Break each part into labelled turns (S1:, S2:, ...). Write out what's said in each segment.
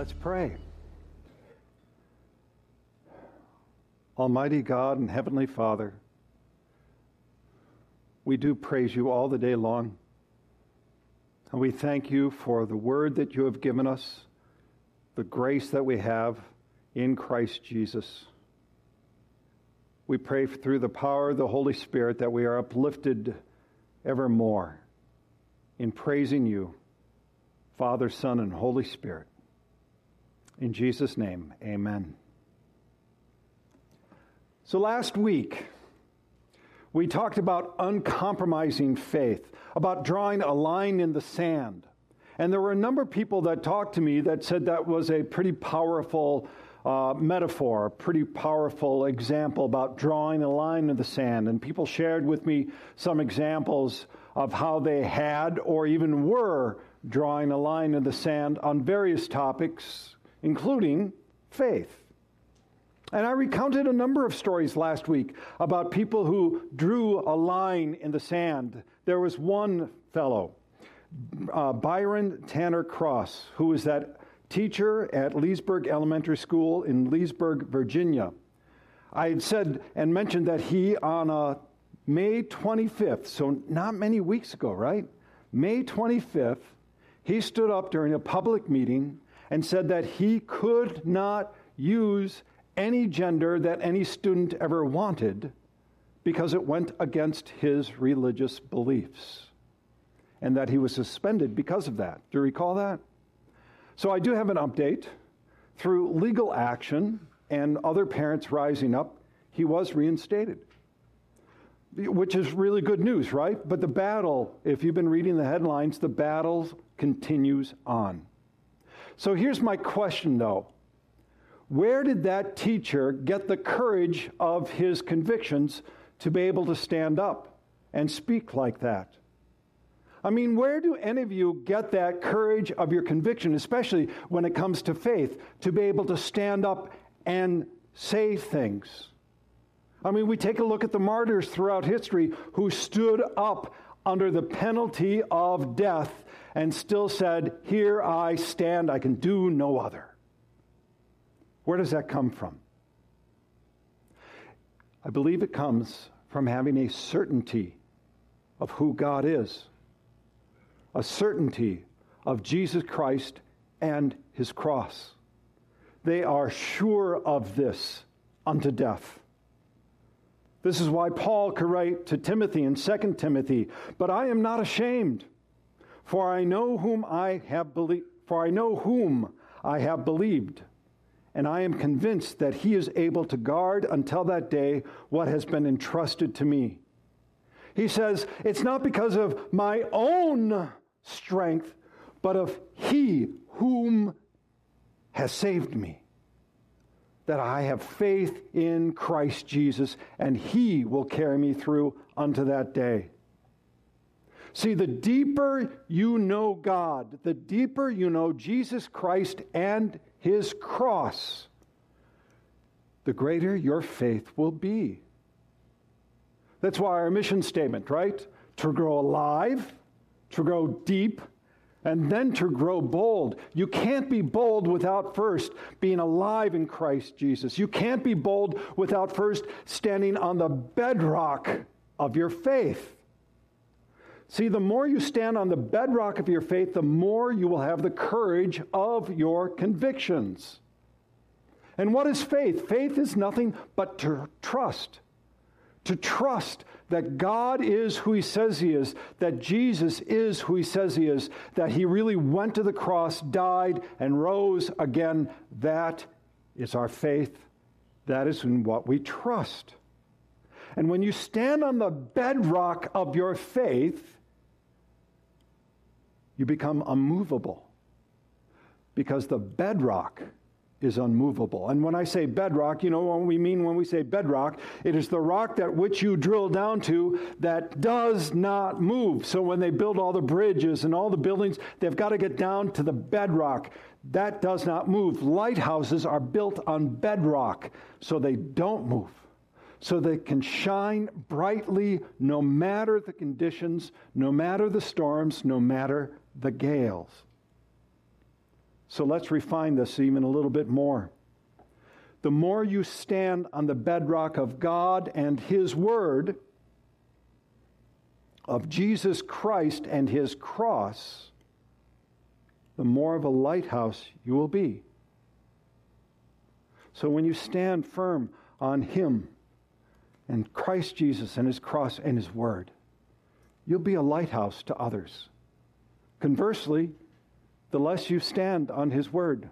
S1: Let's pray. Almighty God and Heavenly Father, we do praise you all the day long. And we thank you for the word that you have given us, the grace that we have in Christ Jesus. We pray through the power of the Holy Spirit that we are uplifted evermore in praising you, Father, Son, and Holy Spirit. In Jesus' name, amen. So last week, we talked about uncompromising faith, about drawing a line in the sand. And there were a number of people that talked to me that said that was a pretty powerful uh, metaphor, a pretty powerful example about drawing a line in the sand. And people shared with me some examples of how they had or even were drawing a line in the sand on various topics including faith. And I recounted a number of stories last week about people who drew a line in the sand. There was one fellow, uh, Byron Tanner Cross, who was that teacher at Leesburg Elementary School in Leesburg, Virginia. I had said and mentioned that he, on uh, May 25th, so not many weeks ago, right? May 25th, he stood up during a public meeting and said that he could not use any gender that any student ever wanted because it went against his religious beliefs and that he was suspended because of that. Do you recall that? So I do have an update. Through legal action and other parents rising up, he was reinstated. Which is really good news, right? But the battle, if you've been reading the headlines, the battle continues on. So here's my question though Where did that teacher get the courage of his convictions to be able to stand up and speak like that? I mean, where do any of you get that courage of your conviction, especially when it comes to faith, to be able to stand up and say things? I mean, we take a look at the martyrs throughout history who stood up under the penalty of death and still said, Here I stand, I can do no other. Where does that come from? I believe it comes from having a certainty of who God is, a certainty of Jesus Christ and his cross. They are sure of this unto death. This is why Paul could write to Timothy in 2 Timothy, but I am not ashamed for I know whom I have believed, for I know whom I have believed, and I am convinced that he is able to guard until that day what has been entrusted to me. He says, It's not because of my own strength, but of he whom has saved me. That I have faith in Christ Jesus, and he will carry me through unto that day. See, the deeper you know God, the deeper you know Jesus Christ and his cross, the greater your faith will be. That's why our mission statement, right? To grow alive, to grow deep, and then to grow bold. You can't be bold without first being alive in Christ Jesus. You can't be bold without first standing on the bedrock of your faith. See, the more you stand on the bedrock of your faith, the more you will have the courage of your convictions. And what is faith? Faith is nothing but to trust. To trust that God is who He says He is, that Jesus is who He says He is, that He really went to the cross, died, and rose again. That is our faith. That is in what we trust. And when you stand on the bedrock of your faith, you become unmovable because the bedrock is unmovable. And when I say bedrock, you know what we mean when we say bedrock? It is the rock that which you drill down to that does not move. So when they build all the bridges and all the buildings, they've got to get down to the bedrock. That does not move. Lighthouses are built on bedrock so they don't move so they can shine brightly no matter the conditions, no matter the storms, no matter the gales. So let's refine this even a little bit more. The more you stand on the bedrock of God and His Word, of Jesus Christ and His cross, the more of a lighthouse you will be. So when you stand firm on Him and Christ Jesus and His cross and His Word, you'll be a lighthouse to others. Conversely, the less you stand on His Word,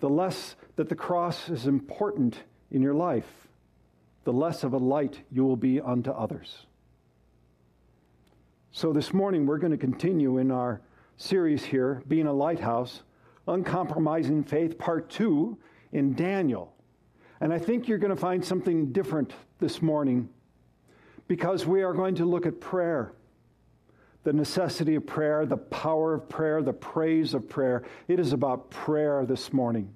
S1: the less that the cross is important in your life, the less of a light you will be unto others. So this morning we're going to continue in our series here, Being a Lighthouse, Uncompromising Faith, Part 2 in Daniel. And I think you're going to find something different this morning because we are going to look at prayer the necessity of prayer, the power of prayer, the praise of prayer. It is about prayer this morning.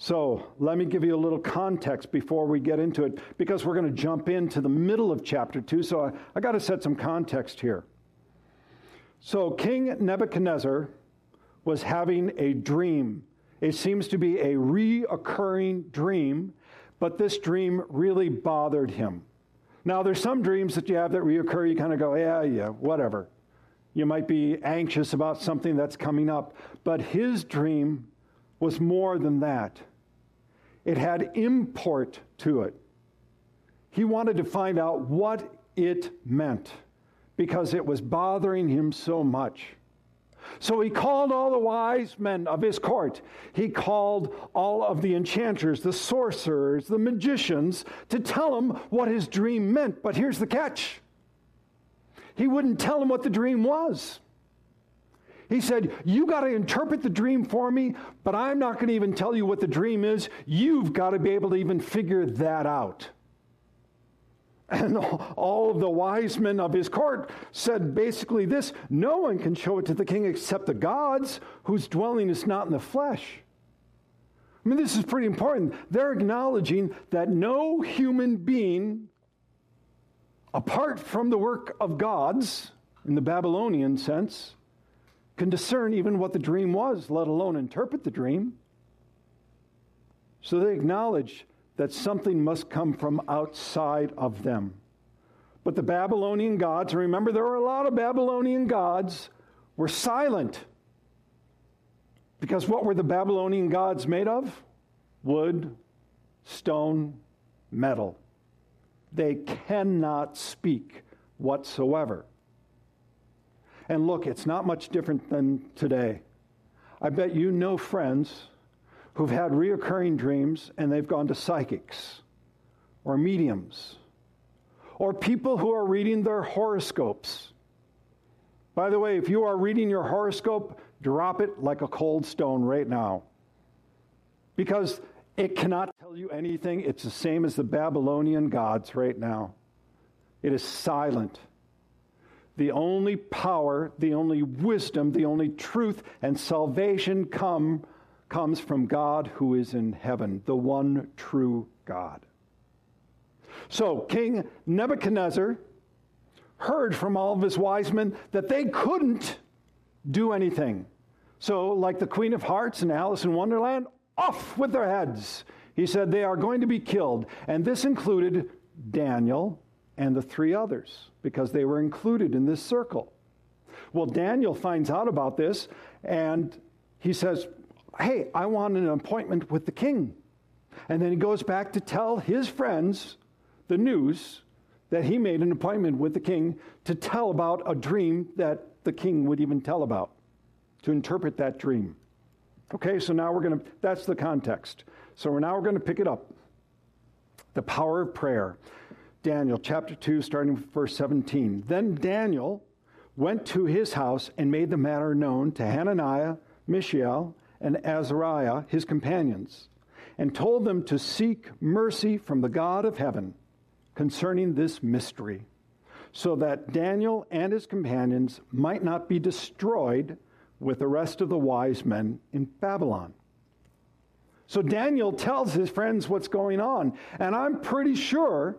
S1: So, let me give you a little context before we get into it, because we're going to jump into the middle of chapter 2. So, I, I got to set some context here. So, King Nebuchadnezzar was having a dream. It seems to be a reoccurring dream, but this dream really bothered him. Now, there's some dreams that you have that reoccur, you kind of go, yeah, yeah, whatever. You might be anxious about something that's coming up. But his dream was more than that, it had import to it. He wanted to find out what it meant because it was bothering him so much. So he called all the wise men of his court. He called all of the enchanters, the sorcerers, the magicians to tell him what his dream meant. But here's the catch he wouldn't tell him what the dream was. He said, You got to interpret the dream for me, but I'm not going to even tell you what the dream is. You've got to be able to even figure that out. And all of the wise men of his court said basically this no one can show it to the king except the gods, whose dwelling is not in the flesh. I mean, this is pretty important. They're acknowledging that no human being, apart from the work of gods, in the Babylonian sense, can discern even what the dream was, let alone interpret the dream. So they acknowledge that something must come from outside of them. But the Babylonian gods, remember there were a lot of Babylonian gods, were silent. Because what were the Babylonian gods made of? Wood, stone, metal. They cannot speak whatsoever. And look, it's not much different than today. I bet you know friends who've had reoccurring dreams and they've gone to psychics or mediums or people who are reading their horoscopes. By the way, if you are reading your horoscope, drop it like a cold stone right now because it cannot tell you anything. It's the same as the Babylonian gods right now. It is silent. The only power, the only wisdom, the only truth and salvation come comes from God who is in heaven, the one true God. So, King Nebuchadnezzar heard from all of his wise men that they couldn't do anything. So, like the Queen of Hearts and Alice in Wonderland, off with their heads. He said they are going to be killed. And this included Daniel and the three others because they were included in this circle. Well, Daniel finds out about this and he says, Hey, I want an appointment with the king. And then he goes back to tell his friends the news that he made an appointment with the king to tell about a dream that the king would even tell about, to interpret that dream. Okay, so now we're going to, that's the context. So we're now we're going to pick it up. The power of prayer. Daniel chapter 2, starting with verse 17. Then Daniel went to his house and made the matter known to Hananiah, Mishael, and Azariah, his companions, and told them to seek mercy from the God of heaven concerning this mystery, so that Daniel and his companions might not be destroyed with the rest of the wise men in Babylon. So Daniel tells his friends what's going on, and I'm pretty sure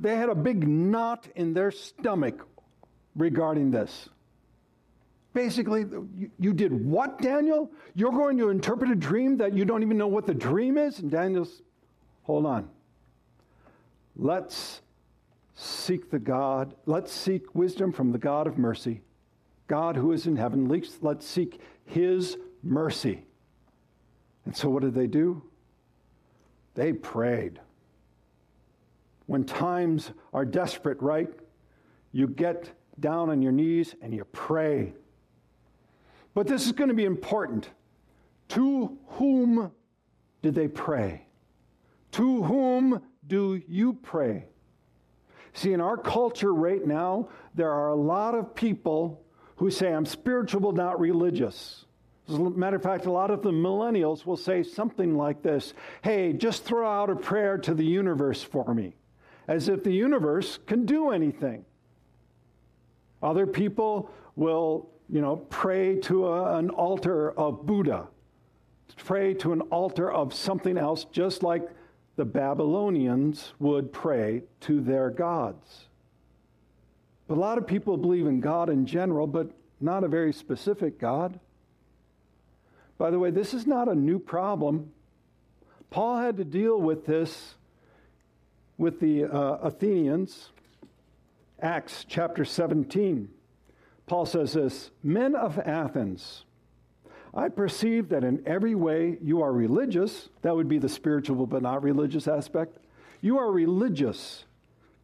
S1: they had a big knot in their stomach regarding this. Basically, you, did what, Daniel? You're going to interpret a dream that you don't even know what the dream is? And Daniel's, hold on. Let's seek the God, let's seek wisdom from the God of mercy, God who is in heaven. Let's seek his mercy. And so, what did they do? They prayed. When times are desperate, right? You get down on your knees and you pray. But this is going to be important. To whom did they pray? To whom do you pray? See, in our culture right now, there are a lot of people who say, I'm spiritual but not religious. As a matter of fact, a lot of the millennials will say something like this Hey, just throw out a prayer to the universe for me, as if the universe can do anything. Other people will, you know, pray to a, an altar of Buddha, pray to an altar of something else, just like the Babylonians would pray to their gods. But a lot of people believe in God in general, but not a very specific God. By the way, this is not a new problem. Paul had to deal with this with the uh, Athenians. Acts chapter 17. Paul says this Men of Athens, I perceive that in every way you are religious. That would be the spiritual but not religious aspect. You are religious.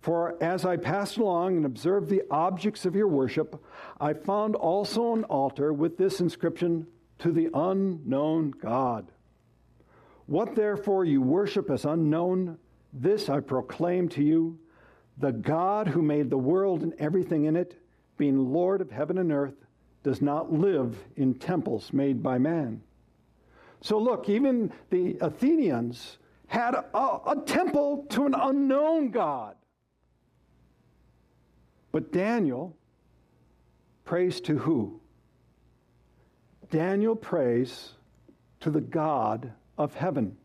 S1: For as I passed along and observed the objects of your worship, I found also an altar with this inscription to the unknown God. What therefore you worship as unknown, this I proclaim to you the God who made the world and everything in it, being Lord of heaven and earth does not live in temples made by man. So, look, even the Athenians had a, a, temple to an unknown God. But Daniel prays to who? Daniel prays to the God of heaven.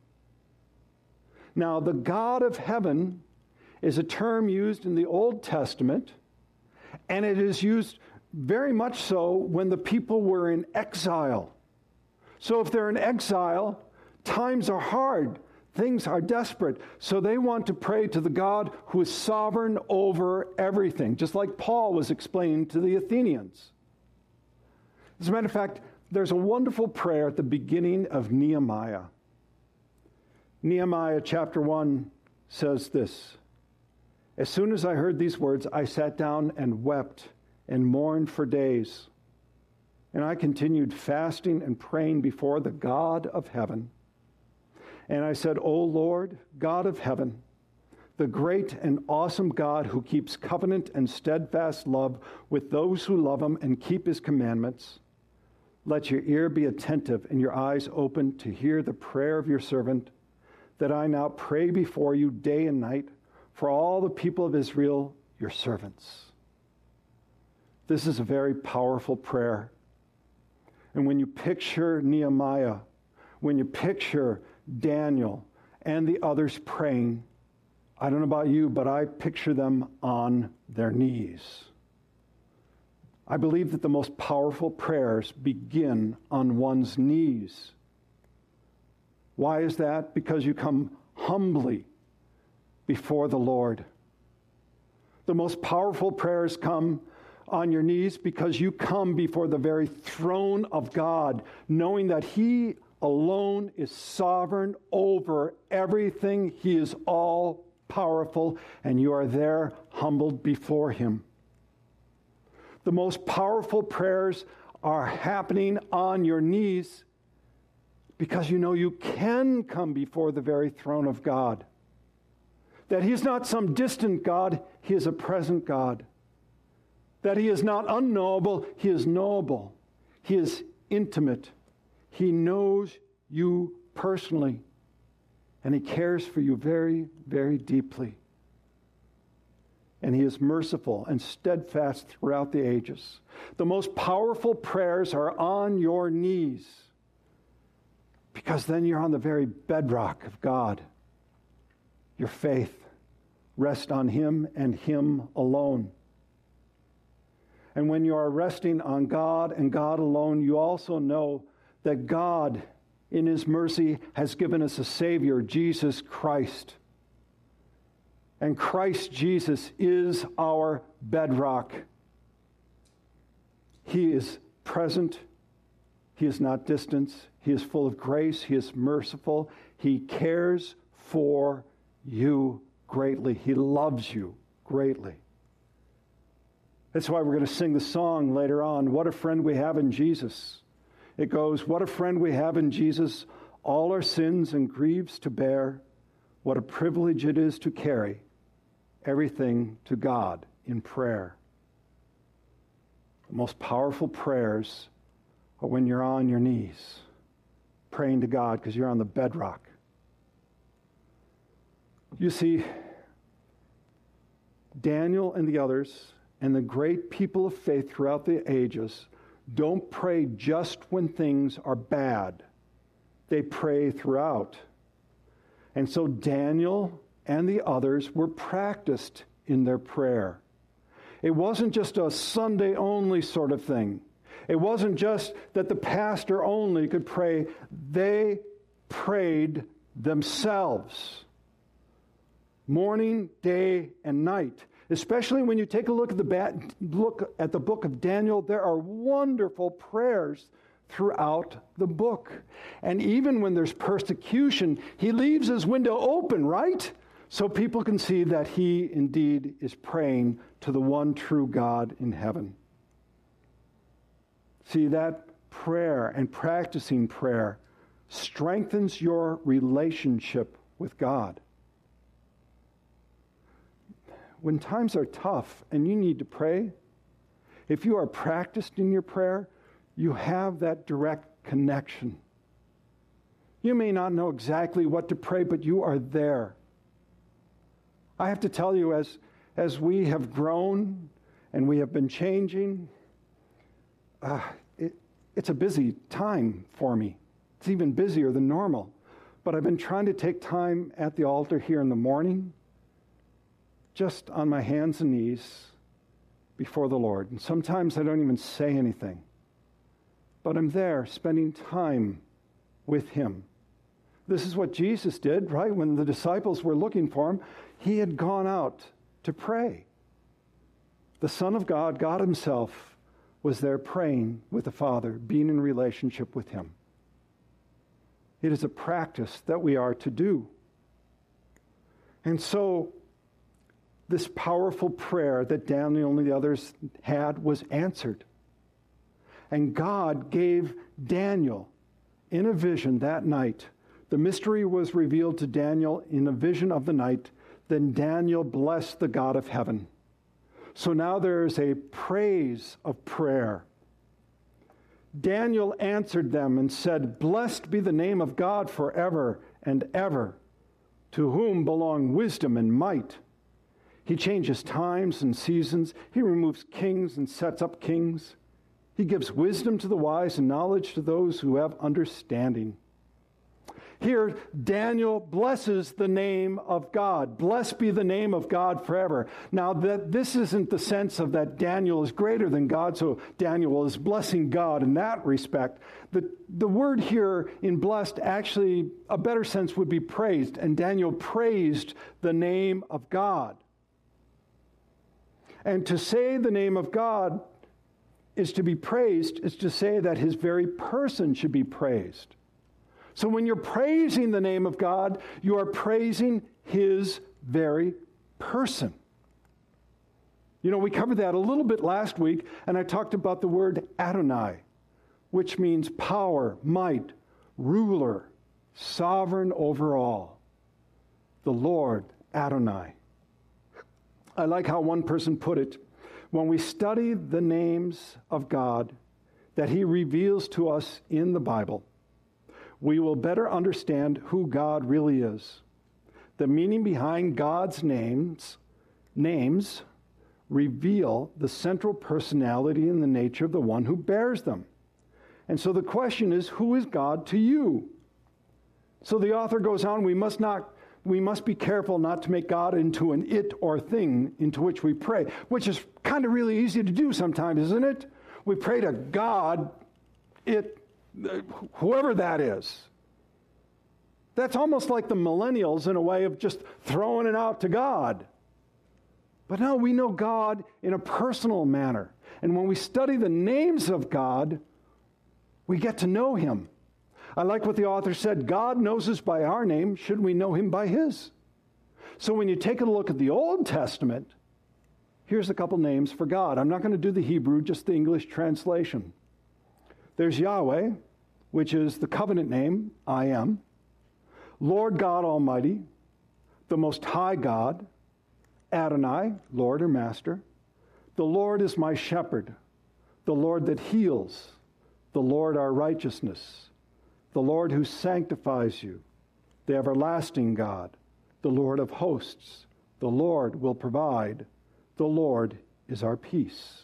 S1: Now, the God of heaven is a term used in the Old Testament, and it is used very much so when the people were in exile. So if they're in exile, times are hard, things are desperate. So they want to pray to the God who is sovereign over everything, just like Paul was explaining to the Athenians. As a matter of fact, there's a wonderful prayer at the beginning of Nehemiah. Nehemiah chapter 1 says this As soon as I heard these words, I sat down and wept and mourned for days. And I continued fasting and praying before the God of heaven. And I said, O Lord, God of heaven, the great and awesome God who keeps covenant and steadfast love with those who love him and keep his commandments, let your ear be attentive and your eyes open to hear the prayer of your servant, that I now pray before you day and night for all the people of Israel, your servants. This is a very powerful prayer. And when you picture Nehemiah, when you picture Daniel and the others praying, I don't know about you, but I picture them on their knees. I believe that the most powerful prayers begin on one's knees. Why is that? Because you come humbly before the Lord. The most powerful prayers come on your knees because you come before the very throne of God, knowing that He alone is sovereign over everything. He is all powerful, and you are there humbled before Him. The most powerful prayers are happening on your knees because you know you can come before the very throne of God. That He is not some distant God, He is a present God. That He is not unknowable, He is knowable. He is intimate. He knows you personally, and He cares for you very, very deeply and he is merciful and steadfast throughout the ages. The most powerful prayers are on your knees because then you're on the very bedrock of God. Your faith rests on him and him alone. And when you are resting on God and God alone, you also know that God, in His mercy, has given us a Savior, Jesus Christ. And Christ Jesus is our bedrock. He is present. He is not distant. He is full of grace. He is merciful. He cares for you greatly. He loves you greatly. That's why we're going to sing the song later on What a Friend We Have in Jesus. It goes, What a friend we have in Jesus, all our sins and griefs to bear. What a privilege it is to carry everything to God in prayer. The most powerful prayers are when you're on your knees praying to God because you're on the bedrock. You see, Daniel and the others and the great people of faith throughout the ages don't pray just when things are bad, they pray throughout. And so Daniel and the others were practiced in their prayer. It wasn't just a Sunday only sort of thing. It wasn't just that the pastor only could pray. They prayed themselves morning, day, and night. Especially when you take a look at the ba- look at the book of Daniel, there are wonderful prayers throughout the book. And even when there's persecution, he leaves his window open, right? So people can see that he indeed is praying to the one true God in heaven. See, that prayer and practicing prayer strengthens your relationship with God when times are tough and you need to pray, if you are practiced in your prayer, you have that direct connection. You may not know exactly what to pray, but you are there. I have to tell you, as, as we have grown and we have been changing, uh, it, it's a busy time for me. It's even busier than normal. But I've been trying to take time at the altar here in the morning just on my hands and knees before the Lord. And sometimes I don't even say anything, but I'm there spending time with Him. This is what Jesus did, right? When the disciples were looking for Him, He had gone out to pray. The Son of God, God Himself, was there praying with the Father, being in relationship with Him. It is a practice that we are to do. And so this powerful prayer that Daniel and the others had was answered. And God gave Daniel in a vision that night. The mystery was revealed to Daniel in a vision of the night. Then Daniel blessed the God of heaven. So now there is a praise of prayer. Daniel answered them and said, Blessed be the name of God forever and ever, to whom belong wisdom and might he changes times and seasons. He removes kings and sets up kings. He gives wisdom to the wise and knowledge to those who have understanding. Here, Daniel blesses the name of God. Blessed be the name of God forever. Now, that this isn't the sense of that Daniel is greater than God, so Daniel is blessing God in that respect. The, the word here in blessed, actually, a better sense would be praised, and Daniel praised the name of God. And to say the name of God is to be praised, is to say that his very person should be praised. So when you're praising the name of God, you are praising his very person. You know, we covered that a little bit last week, and I talked about the word Adonai, which means power, might, ruler, sovereign over all. The Lord Adonai. I like how one person put it. When we study the names of God that He reveals to us in the Bible, we will better understand who God really is. The meaning behind God's names, names reveal the central personality and the nature of the one who bears them. And so the question is, who is God to you? So the author goes on, we must not we must be careful not to make God into an it or thing into which we pray, which is kind of really easy to do sometimes, isn't it? We pray to God, it, whoever that is. That's almost like the millennials in a way of just throwing it out to God. But no, we know God in a personal manner. And when we study the names of God, we get to know Him. I like what the author said God knows us by our name. Should we know Him by His? So when you take a look at the Old Testament, here's a couple names for God. I'm not going to do the Hebrew, just the English translation. There's Yahweh, which is the covenant name, I am. Lord God Almighty, the Most High God, Adonai, Lord or Master. The Lord is my shepherd, the Lord that heals, the Lord our righteousness, the Lord who sanctifies you, the everlasting God, the Lord of hosts. The Lord will provide, the Lord is our peace.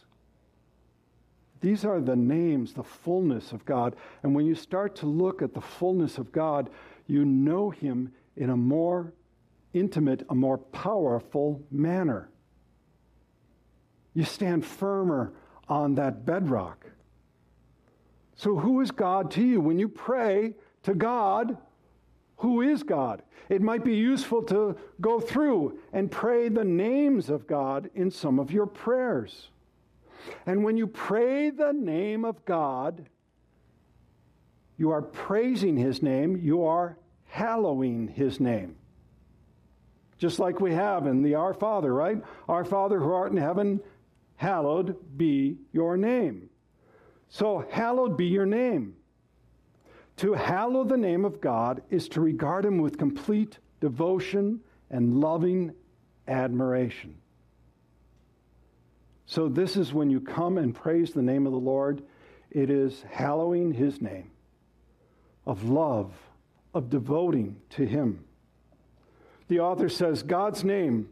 S1: These are the names, the fullness of God. And when you start to look at the fullness of God, you know Him in a more intimate, a more powerful manner. You stand firmer on that bedrock. So, who is God to you? When you pray to God, who is God? It might be useful to go through and pray the names of God in some of your prayers. And when you pray the name of God, you are praising his name, you are hallowing his name just like we have in the Our Father, right? Our Father who art in heaven, hallowed be your name. So, hallowed be your name. To hallow the name of God is to regard him with complete devotion and loving admiration. So, this is when you come and praise the name of the Lord, it is hallowing his name, of love, of devoting to him the author says God's name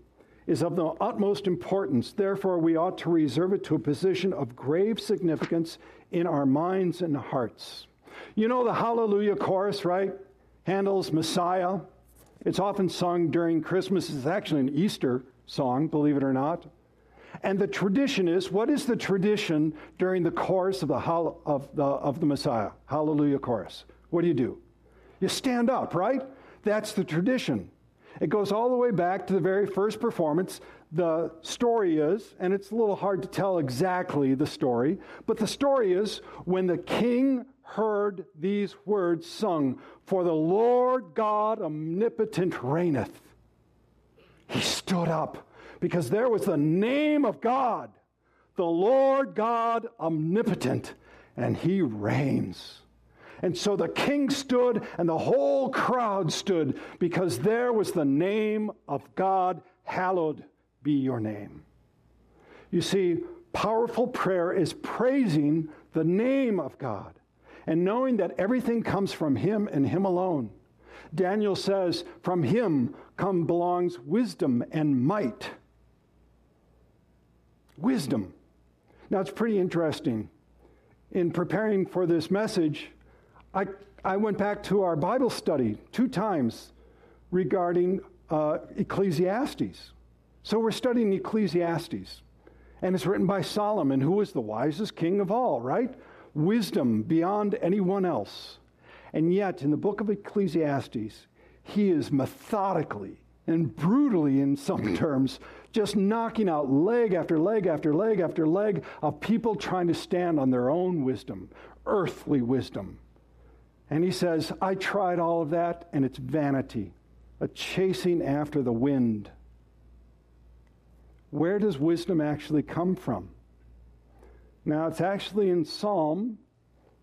S1: is of the utmost importance. Therefore, we ought to reserve it to a position of grave significance in our minds and hearts. You know the Hallelujah chorus, right? Handel's Messiah. It's often sung during Christmas. It's actually an Easter song, believe it or not. And the tradition is what is the tradition during the chorus of the, of the, of the Messiah? Hallelujah chorus. What do you do? You stand up, right? That's the tradition. It goes all the way back to the very first performance. The story is, and it's a little hard to tell exactly the story, but the story is when the king heard these words sung, For the Lord God omnipotent reigneth. He stood up because there was the name of God, the Lord God omnipotent, and he reigns. And so the king stood and the whole crowd stood because there was the name of God. Hallowed be your name. You see, powerful prayer is praising the name of God and knowing that everything comes from Him and Him alone. Daniel says, From Him come belongs wisdom and might. Wisdom. Now, it's pretty interesting. In preparing for this message, I, I went back to our Bible study two times regarding uh, Ecclesiastes. So we're studying Ecclesiastes. And it's written by Solomon, who was the wisest king of all, right? Wisdom beyond anyone else. And yet, in the book of Ecclesiastes, he is methodically and brutally, in some terms, just knocking out leg after leg after leg after leg of people trying to stand on their own wisdom, earthly wisdom. And he says, I tried all of that, and it's vanity, a chasing after the wind. Where does wisdom actually come from? Now, it's actually in Psalm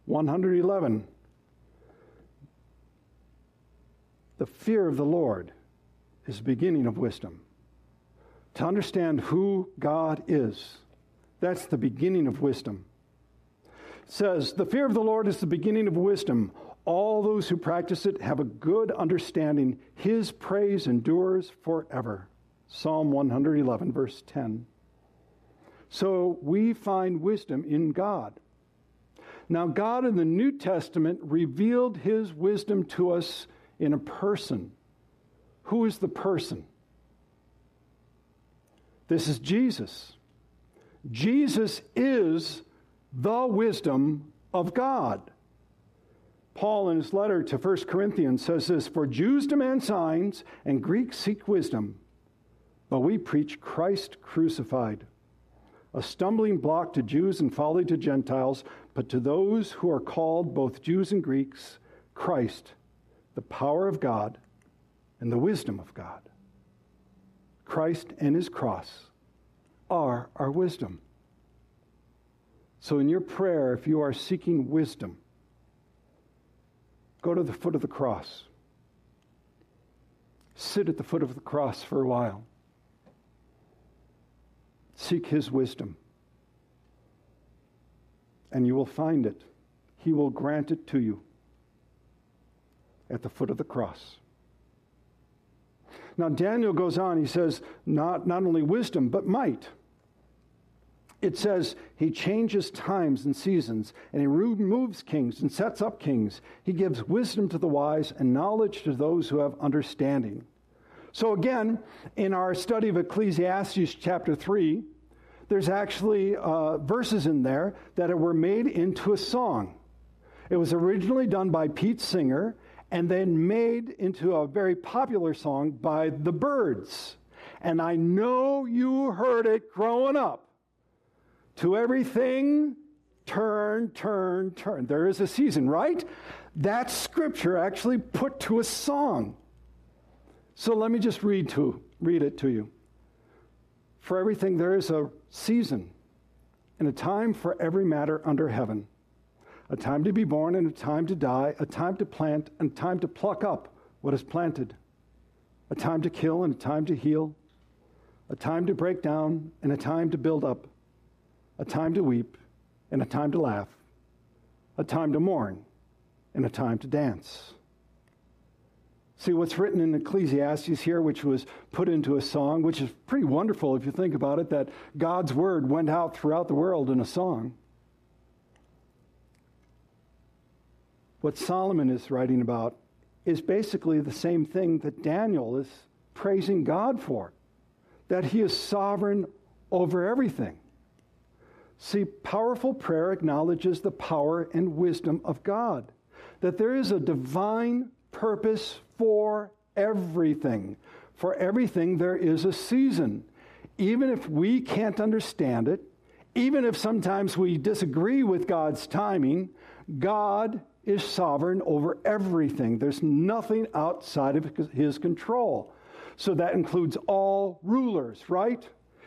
S1: 111. The fear of the Lord is the beginning of wisdom. To understand who God is, that's the beginning of wisdom. It says, The fear of the Lord is the beginning of wisdom. All those who practice it have a good understanding. His praise endures forever. Psalm 111, verse 10. So we find wisdom in God. Now, God in the New Testament revealed his wisdom to us in a person Who is the person? This is Jesus. Jesus is the wisdom of God. Paul, in his letter to 1 Corinthians, says this For Jews demand signs, and Greeks seek wisdom, but we preach Christ crucified, a stumbling block to Jews and folly to Gentiles, but to those who are called, both Jews and Greeks, Christ, the power of God and the wisdom of God. Christ and his cross are our wisdom. So, in your prayer, if you are seeking wisdom, go to the foot of the cross. Sit at the foot of the cross for a while. Seek his wisdom. And you will find it. He will grant it to you at the foot of the cross. Now, Daniel goes on, he says, not, not only wisdom, but might. It says he changes times and seasons, and he removes kings and sets up kings. He gives wisdom to the wise and knowledge to those who have understanding. So, again, in our study of Ecclesiastes chapter 3, there's actually uh, verses in there that were made into a song. It was originally done by Pete Seeger, and then made into a very popular song by the Byrds. And I know you heard it growing up. To everything, turn, turn, turn. There is a season, right? That scripture actually put to a song. So let me just read to read it to you. For everything there is a season and a time for every matter under heaven a time to be born and a time to die, a time to plant and a time to pluck up what is planted, a time to kill and a time to heal, a time to break down and a time to build up, a time to weep and a time to laugh, a time to mourn and a time to dance. See what's written in Ecclesiastes here, which was put into a song, which is pretty wonderful if you think about it, that God's word went out throughout the world in a song. what Solomon is writing about is basically the same thing that Daniel is praising God for that he is sovereign over everything. See, powerful prayer acknowledges the power and wisdom of God, that there is a divine purpose for everything. For everything, there is a season. Even if we can't understand it, even if sometimes we disagree with God's timing, God is sovereign over everything. There's nothing outside of his control. So that includes all rulers, right?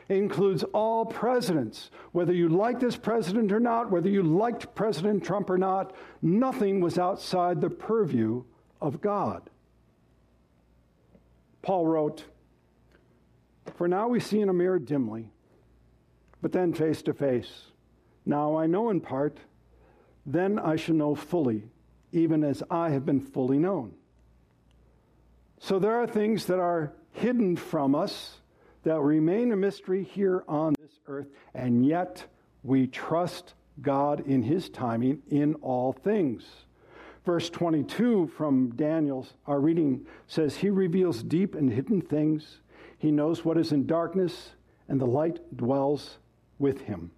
S1: Includes all presidents. Whether you like this president or not, whether you liked President Trump or not, nothing was outside the purview of God. Paul wrote, For now we see in a mirror dimly, but then face to face. Now I know in part then I shall know fully, even as I have been fully known. So there are things that are hidden from us that remain a mystery here on this earth, and yet we trust God in His timing in all things. Verse 22 from Daniel's, our reading says, He reveals deep and hidden things. He knows what is in darkness, and the light dwells with Him.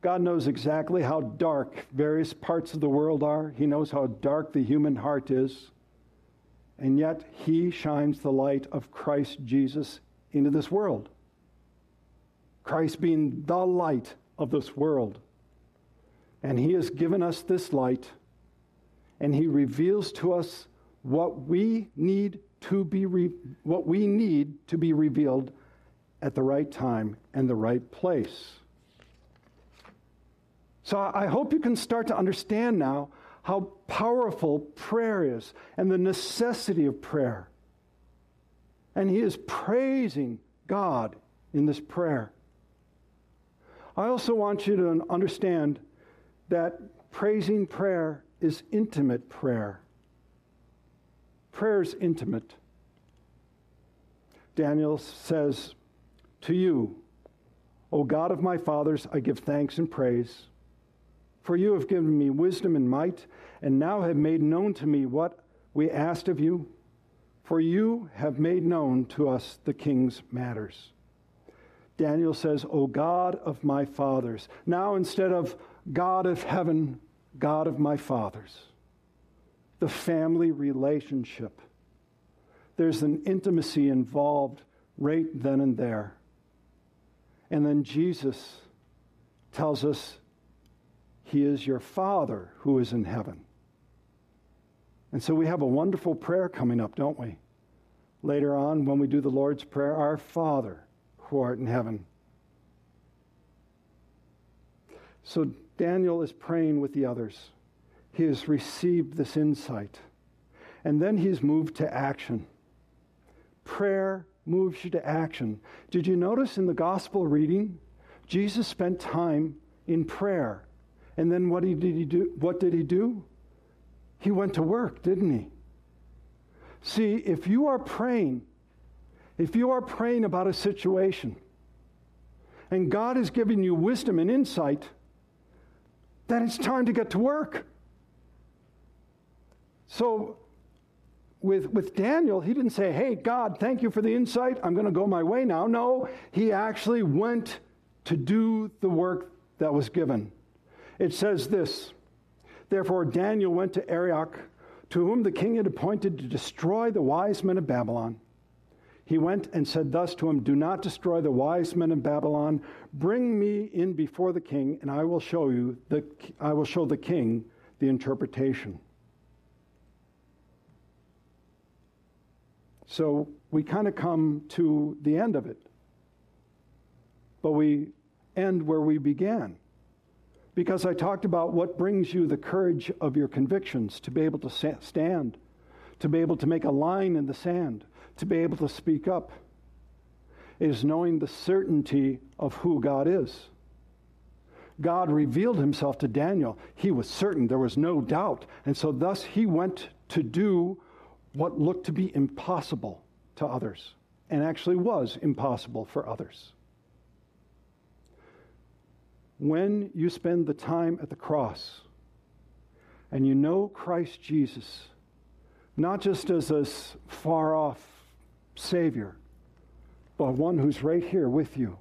S1: God knows exactly how dark various parts of the world are. He knows how dark the human heart is. And yet, He shines the light of Christ Jesus into this world. Christ being the light of this world. And He has given us this light, and He reveals to us what we need to be re- what we need to be revealed at the right time and the right place. So I hope you can start to understand now how powerful prayer is and the necessity of prayer. And he is praising God in this prayer. I also want you to understand that praising prayer is intimate prayer. Prayer is intimate. Daniel says, To you, O God of my fathers, I give thanks and praise for you have given me wisdom and might, and now have made known to me what we asked of you. for you have made known to us the king's matters. Daniel says, O God of my fathers. Now, instead of God of heaven, God of my fathers. The family relationship. There's an intimacy involved right then and there. And then Jesus tells us he is your Father who is in heaven. And so we have a wonderful prayer coming up, don't we? Later on, when we do the Lord's Prayer, Our Father who art in heaven. So Daniel is praying with the others. He has received this insight. And then he's moved to action. Prayer moves you to action. Did you notice in the gospel reading, Jesus spent time in prayer. And then what did he do? What did he do? He went to work, didn't he? See, if you are praying, if you are praying about a situation, and God is giving you wisdom and insight, then it's time to get to work. So, with, with Daniel, he didn't say, Hey, God, thank you for the insight. I'm going to go my way now. No, he actually went to do the work that was given. It says this Therefore, Daniel went to Arioch, to whom the king had appointed to destroy the wise men of Babylon. He went and said thus to him Do not destroy the wise men of Babylon. Bring me in before the king, and I will show you the, I will show the king the interpretation. So we kind of come to the end of it. But we end where we began. Because I talked about what brings you the courage of your convictions to be able to stand, to be able to make a line in the sand, to be able to speak up. Is knowing the certainty of who God is. God revealed himself to Daniel. He was certain, there was no doubt. And so, thus, he went to do what looked to be impossible to others and actually was impossible for others. When you spend the time at the cross and you know Christ Jesus, not just as a far off Savior, but one who's right here with you,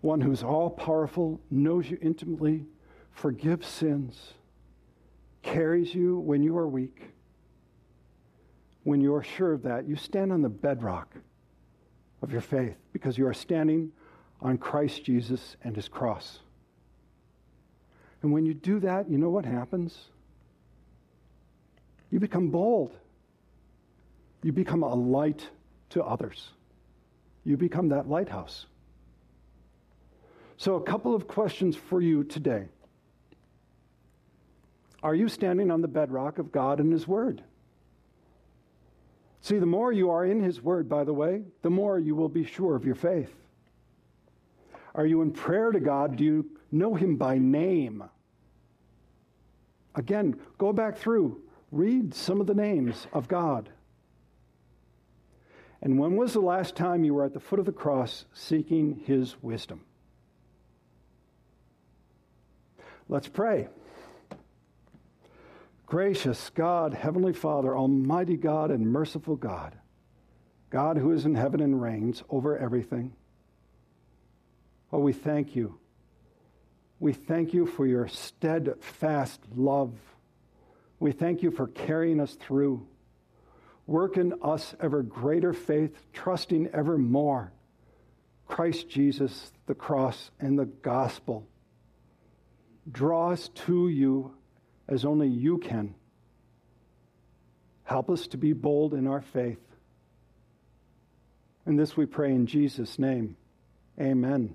S1: one who's all powerful, knows you intimately, forgives sins, carries you when you are weak. When you are sure of that, you stand on the bedrock of your faith because you are standing on Christ Jesus and his cross. And when you do that, you know what happens? You become bold. You become a light to others. You become that lighthouse. So, a couple of questions for you today. Are you standing on the bedrock of God and His Word? See, the more you are in His Word, by the way, the more you will be sure of your faith. Are you in prayer to God? Do you know Him by name? Again, go back through, read some of the names of God. And when was the last time you were at the foot of the cross seeking His wisdom? Let's pray. Gracious God, Heavenly Father, Almighty God, and merciful God, God who is in heaven and reigns over everything. Oh, we thank you. We thank you for your steadfast love. We thank you for carrying us through. Work in us ever greater faith, trusting ever more Christ Jesus, the cross, and the gospel. Draw us to you as only you can. Help us to be bold in our faith. And this we pray in Jesus' name. Amen.